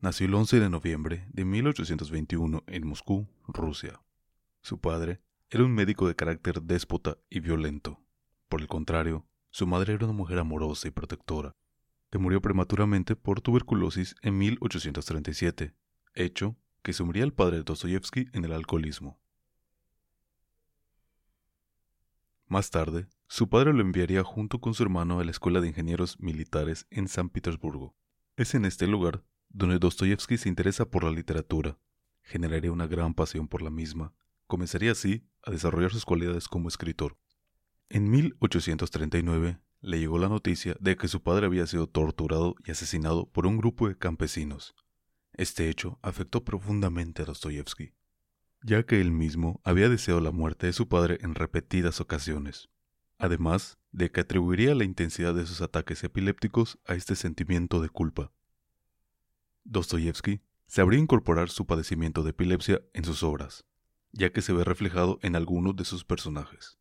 nació el 11 de noviembre de 1821 en Moscú, Rusia. Su padre era un médico de carácter déspota y violento. Por el contrario, su madre era una mujer amorosa y protectora, que murió prematuramente por tuberculosis en 1837, hecho que sumiría al padre de Dostoyevsky en el alcoholismo. Más tarde, su padre lo enviaría junto con su hermano a la Escuela de Ingenieros Militares en San Petersburgo. Es en este lugar donde Dostoyevsky se interesa por la literatura, generaría una gran pasión por la misma, comenzaría así a desarrollar sus cualidades como escritor. En 1839 le llegó la noticia de que su padre había sido torturado y asesinado por un grupo de campesinos. Este hecho afectó profundamente a Dostoyevsky, ya que él mismo había deseado la muerte de su padre en repetidas ocasiones, además de que atribuiría la intensidad de sus ataques epilépticos a este sentimiento de culpa. Dostoyevsky sabría incorporar su padecimiento de epilepsia en sus obras, ya que se ve reflejado en algunos de sus personajes.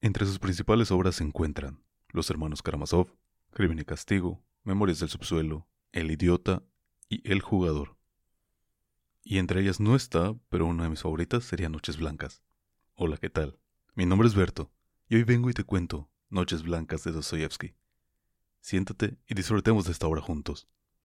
Entre sus principales obras se encuentran Los hermanos Karamazov, Crimen y Castigo, Memorias del Subsuelo, El Idiota y El Jugador. Y entre ellas no está, pero una de mis favoritas sería Noches Blancas. Hola, ¿qué tal? Mi nombre es Berto, y hoy vengo y te cuento Noches Blancas de Dostoyevsky. Siéntate y disfrutemos de esta obra juntos.